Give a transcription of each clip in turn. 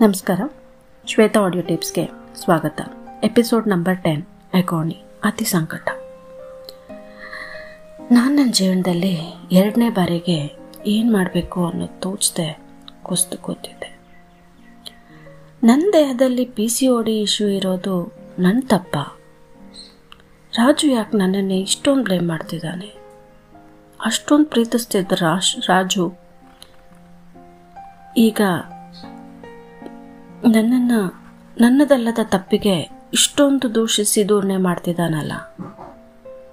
ನಮಸ್ಕಾರ. ಶ್ವೇತಾ ಆಡಿಯೋ ಟಿಪ್ಸ್ಗೆ ಸ್ವಾಗತ. Episode number ten ಎಕಾನಿ ಅತಿ ಸಂಕಟ. ನಾನು ನನ್ನ ಜೀವನದಲ್ಲಿ ಎರಡನೇ ಬಾರಿಗೆ ಏನು ಮಾಡಬೇಕು ಅನ್ನೋದು ತೋಚದೆ ಕುಸ್ತು ಕೂತಿದ್ದೆ ನನ್ನ ದೇಹದಲ್ಲಿ ಪಿ ಸಿ ಡಿ ಇಶ್ಯೂ ಇರೋದು ನನ್ನ ತಪ್ಪ. ರಾಜು ಯಾಕೆ ನನ್ನನ್ನು ಇಷ್ಟೊಂದು ಬ್ಲೇಮ್ ಮಾಡ್ತಿದ್ದಾನೆ? ಅಷ್ಟೊಂದು ಪ್ರೀತಿಸ್ತಿದ್ದ ರಾಶ್, ರಾಜು ಈಗ ನನ್ನನ್ನು, ನನ್ನದಲ್ಲದ ತಪ್ಪಿಗೆ ಇಷ್ಟೊಂದು ದೂಷಿಸಿ ದೂರಣೆ ಮಾಡ್ತಿದ್ದಾನಲ್ಲ.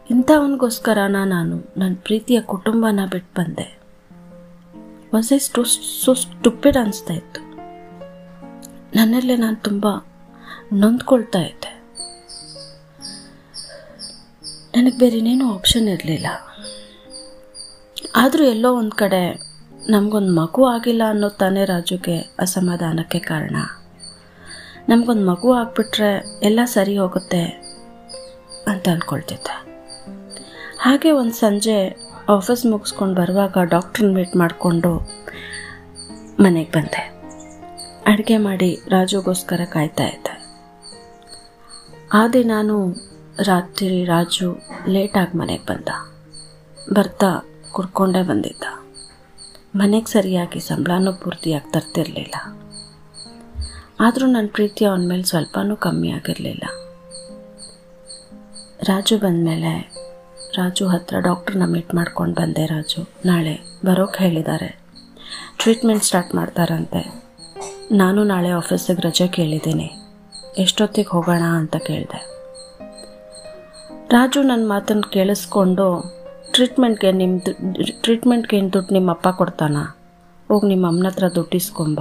ಇಂಥವನಿಗೋಸ್ಕರನ ನಾನು ನನ್ನ ಪ್ರೀತಿಯ ಕುಟುಂಬನ ಬಿಟ್ಟು ಬಂದೆ. ವಾಸ್ ಸ್ಟು ಸೊ ಸ್ಟುಪಿಡ್ ಅನಿಸ್ತಾ ಇತ್ತು. ನನ್ನಲ್ಲೇ ನಾನು ತುಂಬ ನೊಂದ್ಕೊಳ್ತಾ ಇದ್ದೆ. ನನಗೆ ಬೇರೆ ಇನ್ನೇನು ಆಪ್ಷನ್ ಇರಲಿಲ್ಲ. ಆದರೂ ಎಲ್ಲೋ ಒಂದು ಕಡೆ ನಮಗೊಂದು ಮಗು ಆಗಿಲ್ಲ ಅನ್ನೋ ತಾನೇ ರಾಜುಗೆ ಅಸಮಾಧಾನಕ್ಕೆ ಕಾರಣ. ನಮಗೊಂದು ಮಗು ಆಗಿಬಿಟ್ರೆ ಎಲ್ಲ ಸರಿ ಹೋಗುತ್ತೆ ಅಂತ ಅಂದ್ಕೊಳ್ತಿದ್ದೆ ಹಾಗೆ ಒಂದು ಸಂಜೆ ಆಫೀಸ್ ಮುಗಿಸ್ಕೊಂಡು ಬರುವಾಗ ಡಾಕ್ಟ್ರನ್ನ ಮೀಟ್ ಮಾಡಿಕೊಂಡು ಮನೆಗೆ ಬಂದೆ. ಅಡುಗೆ ಮಾಡಿ ರಾಜುಗೋಸ್ಕರ ಕಾಯ್ತಾ ಇದ್ದೆ. ಆ ದಿನಾನು ರಾತ್ರಿ ರಾಜು ಲೇಟಾಗಿ ಮನೆಗೆ ಬಂದ. ಬರ್ತಾ ಕುಡ್ಕೊಂಡೇ ಬಂದಿದ್ದ. ಮನೆಗೆ ಸರಿಯಾಗಿ ಸಂಬಳನೂ ಪೂರ್ತಿಯಾಗಿ ತರ್ತಿರಲಿಲ್ಲ. ಆದರೂ ನನ್ನ ಪ್ರೀತಿ ಅವನ ಮೇಲೆ ಸ್ವಲ್ಪನೂ ಕಮ್ಮಿ ಆಗಿರಲಿಲ್ಲ. ರಾಜು ಬಂದಮೇಲೆ ರಾಜು ಹತ್ರ ಡಾಕ್ಟ್ರನ್ನ ಮೀಟ್ ಮಾಡ್ಕೊಂಡು ಬಂದೆ ರಾಜು. ನಾಳೆ ಬರೋಕ್ಕೆ ಹೇಳಿದ್ದಾರೆ ಟ್ರೀಟ್ಮೆಂಟ್ ಸ್ಟಾರ್ಟ್ ಮಾಡ್ತಾರಂತೆ. ನಾನು ನಾಳೆ ಆಫೀಸಿಗೆ ರಜೆ ಕೇಳಿದ್ದೀನಿ. ಎಷ್ಟೊತ್ತಿಗೆ ಹೋಗೋಣ ಅಂತ ಕೇಳಿದೆ. ರಾಜು ನನ್ನ ಮಾತನ್ನು ಕೇಳಿಸ್ಕೊಂಡು ಟ್ರೀಟ್ಮೆಂಟ್ಗೆ ನಿಮ್ಮದು ಟ್ರೀಟ್ಮೆಂಟ್ಗೆ ಏನು ದುಡ್ಡು ನಿಮ್ಮ ಅಪ್ಪ ಕೊಡ್ತಾನ? ಹೋಗಿ ನಿಮ್ಮ ಅಮ್ಮನ ಹತ್ರ ದುಡ್ಡು ಇಸ್ಕೊಂಬ.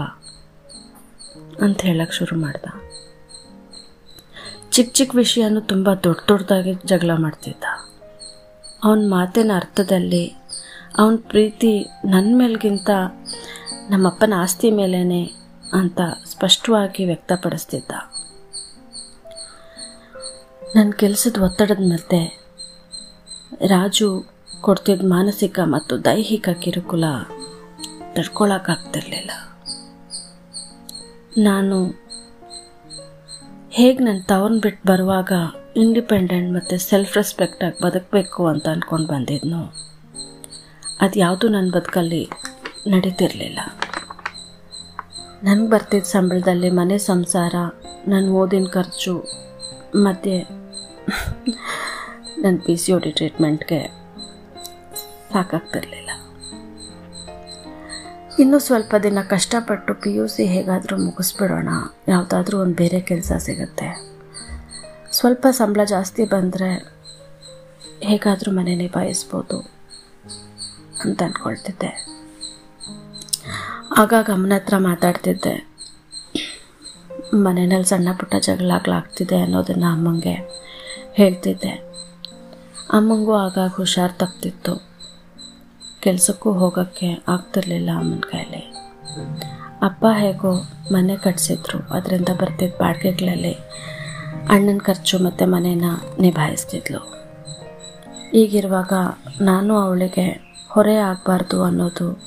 ಅಂತ ಹೇಳಕ್ಕೆ ಶುರು ಮಾಡ್ದ. ಚಿಕ್ಕ ಚಿಕ್ಕ ವಿಷಯನೂ ತುಂಬ ದೊಡ್ಡ ದೊಡ್ಡದಾಗಿ ಜಗಳ ಮಾಡ್ತಿದ್ದ. ಅವನ ಮಾತಿನ ಅರ್ಥದಲ್ಲಿ ಅವನ ಪ್ರೀತಿ ನನ್ನ ಮೇಲ್ಗಿಂತ ನಮ್ಮಪ್ಪನ ಆಸ್ತಿ ಮೇಲೇ ಅಂತ ಸ್ಪಷ್ಟವಾಗಿ ವ್ಯಕ್ತಪಡಿಸ್ತಿದ್ದ. ನನ್ನ ಕೆಲಸದ ಒತ್ತಡದ ಮತ್ತೆ ರಾಜು ಕೊಡ್ತಿದ್ದ ಮಾನಸಿಕ ಮತ್ತು ದೈಹಿಕ ಕಿರುಕುಲ ತಡ್ಕೊಳಕ್ಕಾಗ್ತಿರ್ಲಿಲ್ಲ. ನಾನು ಹೇಗೆ ನನ್ನ ತವನ್ ಬಿಟ್ಟು ಬರುವಾಗ ಇಂಡಿಪೆಂಡೆಂಟ್ ಮತ್ತು ಸೆಲ್ಫ್ ರೆಸ್ಪೆಕ್ಟಾಗಿ ಬದುಕಬೇಕು ಅಂತ ಅಂದ್ಕೊಂಡು ಬಂದಿದ್ನು, ಅದು ಯಾವುದೂ ನನ್ನ ಬದುಕಲ್ಲಿ ನಡೀತಿರಲಿಲ್ಲ. ನನಗೆ ಬರ್ತಿದ್ದ ಸಂಬಳದಲ್ಲಿ ಮನೆ ಸಂಸಾರ ನನ್ನ ಓದಿನ ಖರ್ಚು ಮತ್ತು ನನ್ನ ಪಿ ಸಿ ಒ ಡಿ ಟ್ರೀಟ್ಮೆಂಟ್ಗೆ ಸಾಕಾಗ್ತಿರ್ಲಿಲ್ಲ. ಇನ್ನೂ ಸ್ವಲ್ಪ ದಿನ ಕಷ್ಟಪಟ್ಟು ಪಿ ಯು ಸಿ ಹೇಗಾದರೂ ಮುಗಿಸ್ಬಿಡೋಣ. ಯಾವುದಾದ್ರೂ ಒಂದು ಬೇರೆ ಕೆಲಸ ಸಿಗುತ್ತೆ. ಸ್ವಲ್ಪ ಸಂಬಳ ಜಾಸ್ತಿ ಬಂದರೆ ಹೇಗಾದರೂ ಮನೆ ನಿಭಾಯಿಸ್ಬೋದು ಅಂತ ಅಂದ್ಕೊಳ್ತಿದ್ದೆ ಆಗ ಗಮನ ಹತ್ರ ಮಾತಾಡ್ತಿದ್ದೆ. ಮನೆಯಲ್ಲಿ ಸಣ್ಣ ಪುಟ್ಟ ಜಗಳಾಗ್ಲಾಗ್ತಿದೆ ಅನ್ನೋದನ್ನು ಅಮ್ಮಂಗೆ ಹೇಳ್ತಿದ್ದೆ. ಅಮ್ಮಂಗೂ ಆಗಾಗ ಹುಷಾರು ತಪ್ತಿತ್ತು. ಕೆಲಸಕ್ಕೂ ಹೋಗೋಕ್ಕೆ ಆಗ್ತಿರ್ಲಿಲ್ಲ ಅಮ್ಮನ ಕೈಲಿ. ಅಪ್ಪ ಹೇಗೋ ಮನೆ ಕಟ್ಸಿದ್ರು. ಅದರಿಂದ ಬರ್ತಿದ್ದ ಬಾಡಿಗೆಗಳಲ್ಲಿ ಅಣ್ಣನ ಖರ್ಚು ಮತ್ತು ಮನೇನ ನಿಭಾಯಿಸ್ತಿದ್ಲು. ಈಗಿರುವಾಗ ನಾನು ಅವಳಿಗೆ ಹೊರೆ ಆಗಬಾರ್ದು ಅನ್ನೋದು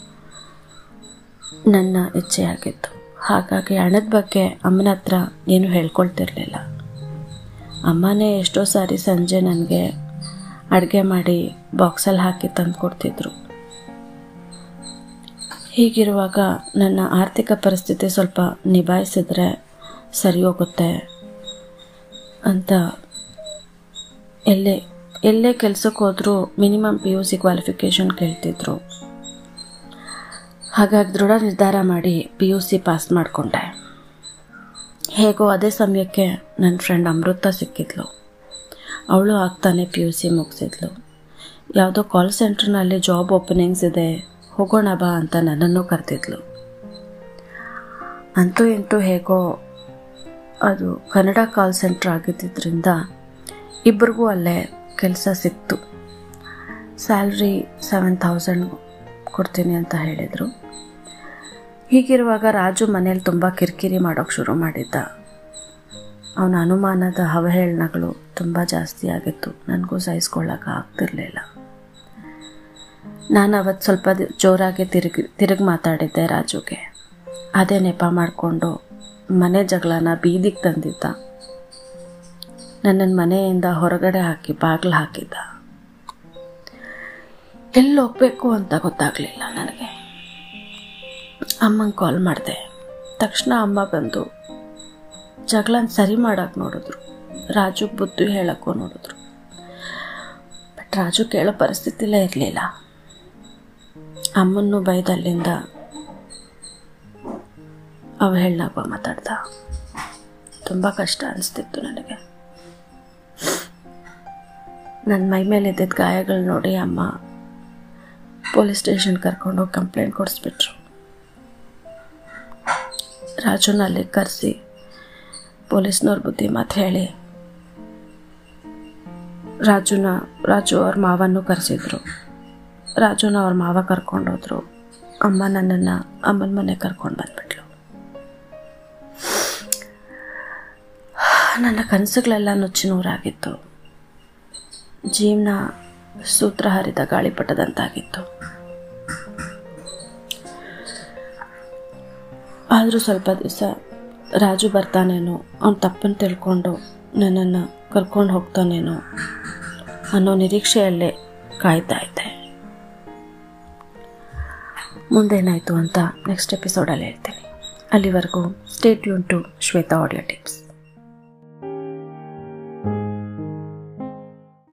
ನನ್ನ ಇಚ್ಛೆಯಾಗಿತ್ತು. ಹಾಗಾಗಿ ಹಣದ ಬಗ್ಗೆ ಅಮ್ಮನ ಹತ್ರ ಏನು ಹೇಳ್ಕೊಳ್ತಿರ್ಲಿಲ್ಲ. ಅಮ್ಮನೇ ಎಷ್ಟೋ ಸಾರಿ ಸಂಜೆ ನನಗೆ ಅಡುಗೆ ಮಾಡಿ ಬಾಕ್ಸಲ್ಲಿ ಹಾಕಿ ತಂದು ಕೊಡ್ತಿದ್ರು ಹೀಗಿರುವಾಗ ನನ್ನ ಆರ್ಥಿಕ ಪರಿಸ್ಥಿತಿ ಸ್ವಲ್ಪ ನಿಭಾಯಿಸಿದ್ರೆ ಸರಿ ಹೋಗುತ್ತೆ ಅಂತ ಎಲ್ಲೇ ಎಲ್ಲೇ ಕೆಲಸಕ್ಕೆ ಹೋದರೂ minimum P U C qualification ಕೇಳ್ತಿದ್ರು. ಹಾಗಾಗಿ ದೃಢ ನಿರ್ಧಾರ ಮಾಡಿ ಪಿ ಯು ಸಿ ಪಾಸ್ ಮಾಡಿಕೊಂಡೆ. ಹೇಗೋ ಅದೇ ಸಮಯಕ್ಕೆ ನನ್ನ ಫ್ರೆಂಡ್ ಅಮೃತ ಸಿಕ್ಕಿದ್ಲು. ಅವಳು ಆಗ್ತಾನೆ ಪಿ ಯು ಸಿ ಮುಗಿಸಿದ್ಲು. ಯಾವುದೋ ಕಾಲ್ ಸೆಂಟ್ರ್ನಲ್ಲಿ ಜಾಬ್ ಓಪನಿಂಗ್ಸ್ ಇದೆ. ಹೋಗೋಣ ಬಾ ಅಂತ ನನ್ನನ್ನು ಕರೆದಿದ್ಲು. ಅಂತೂ ಇಂತೂ ಹೇಗೋ ಅದು ಕನ್ನಡ ಕಾಲ್ ಸೆಂಟ್ರ್ ಆಗಿದ್ದರಿಂದ ಇಬ್ಬರಿಗೂ ಅಲ್ಲೇ ಕೆಲಸ ಸಿಕ್ತು. ಸ್ಯಾಲ್ರಿ ಸೆವೆನ್ ಥೌಸಂಡ್ ಕೊಡ್ತೀನಿ ಅಂತ ಹೇಳಿದರು. ಹೀಗಿರುವಾಗ ರಾಜು ಮನೇಲಿ ತುಂಬ ಕಿರಿಕಿರಿ ಮಾಡೋಕ್ಕೆ ಶುರು ಮಾಡಿದ್ದ. ಅವನ ಅನುಮಾನದ ಅವಹೇಳನಗಳು ತುಂಬ ಜಾಸ್ತಿ ಆಗಿತ್ತು. ನನಗೂ ಸಹಿಸ್ಕೊಳ್ಳೋಕೆ ಆಗ್ತಿರ್ಲಿಲ್ಲ. ನಾನು ಅವತ್ತು ಸ್ವಲ್ಪ ಜೋರಾಗಿ ತಿರುಗಿ ತಿರುಗಿ ಮಾತಾಡಿದ್ದೆ ರಾಜುಗೆ. ಅದೇ ನೆಪ ಮಾಡಿಕೊಂಡು ಮನೆ ಜಗಳನ ಬೀದಿಗೆ ತಂದಿದ್ದ. ನನ್ನನ್ನು ಮನೆಯಿಂದ ಹೊರಗಡೆ ಹಾಕಿ ಬಾಗಿಲು ಹಾಕಿದ್ದ. ಎಲ್ಲಿ ಹೋಗಬೇಕು ಅಂತ ಗೊತ್ತಾಗಲಿಲ್ಲ ನನಗೆ. ಅಮ್ಮಂಗೆ ಕಾಲ್ ಮಾಡಿದೆ. ತಕ್ಷಣ ಅಮ್ಮ ಬಂದು ಜಗಳನ ಸರಿ ಮಾಡೋಕೆ ನೋಡಿದ್ರು. ರಾಜು ಬುದ್ಧಿ ಹೇಳೋಕ್ಕೂ ನೋಡಿದ್ರು. ಬಟ್ ರಾಜು ಕೇಳೋ ಪರಿಸ್ಥಿತಿಲೇ ಇರಲಿಲ್ಲ. ಅಮ್ಮನ್ನು ಬೈದಲ್ಲಿಂದ ಅವಹೇಳನಾಗ ಮಾತಾಡ್ದ ತುಂಬ ಕಷ್ಟ ಅನಿಸ್ತಿತ್ತು ನನಗೆ. ನನ್ನ ಮೈ ಮೇಲೆ ಇದ್ದಿದ್ದ ಗಾಯಗಳು ನೋಡಿ ಅಮ್ಮ ಪೊಲೀಸ್ ಸ್ಟೇಷನ್ ಕರ್ಕೊಂಡೋಗಿ ಕಂಪ್ಲೇಂಟ್ ಕೊಡಿಸ್ಬಿಟ್ರು. ರಾಜುನ ಅಲ್ಲಿಗೆ ಕರೆಸಿ ಪೊಲೀಸ್ನವ್ರ ಬುದ್ಧಿ ಮಾತು ಹೇಳಿ ರಾಜುನ ರಾಜು ಅವ್ರ ಮಾವನ್ನು ಕರೆಸಿದ್ರು. ರಾಜುನ ಅವ್ರ ಮಾವ ಕರ್ಕೊಂಡೋದ್ರು ಅಮ್ಮ ನನ್ನನ್ನು ಅಮ್ಮನ ಮನೆ ಕರ್ಕೊಂಡು ಬಂದ್ಬಿಟ್ಲು. ನನ್ನ ಕನಸುಗಳೆಲ್ಲ ನುಚ್ಚು ನೂರಾಗಿತ್ತು. ಜೀವನ ಸೂತ್ರ ಹರಿದ ಗಾಳಿಪಟದಂತಾಗಿತ್ತು ಆದರೂ ಸ್ವಲ್ಪ ದಿವಸ ರಾಜು ಬರ್ತಾನೇನೋ, ಅವ್ನ ತಪ್ಪನ್ನು ತಿಳ್ಕೊಂಡು ನನ್ನನ್ನು ಕರ್ಕೊಂಡು ಹೋಗ್ತಾನೇನೋ ಅನ್ನೋ ನಿರೀಕ್ಷೆಯಲ್ಲೇ ಕಾಯ್ತಾ ಇದ್ದೆ. ಮುಂದೇನಾಯಿತು ಅಂತ ನೆಕ್ಸ್ಟ್ ಎಪಿಸೋಡಲ್ಲಿ ಹೇಳ್ತೀನಿ. ಅಲ್ಲಿವರೆಗೂ ಸ್ಟೇಟ್ ಯೂನ್ ಟು ಶ್ವೇತಾ ಆಡಿಯೋ ಟಿಪ್ಸ್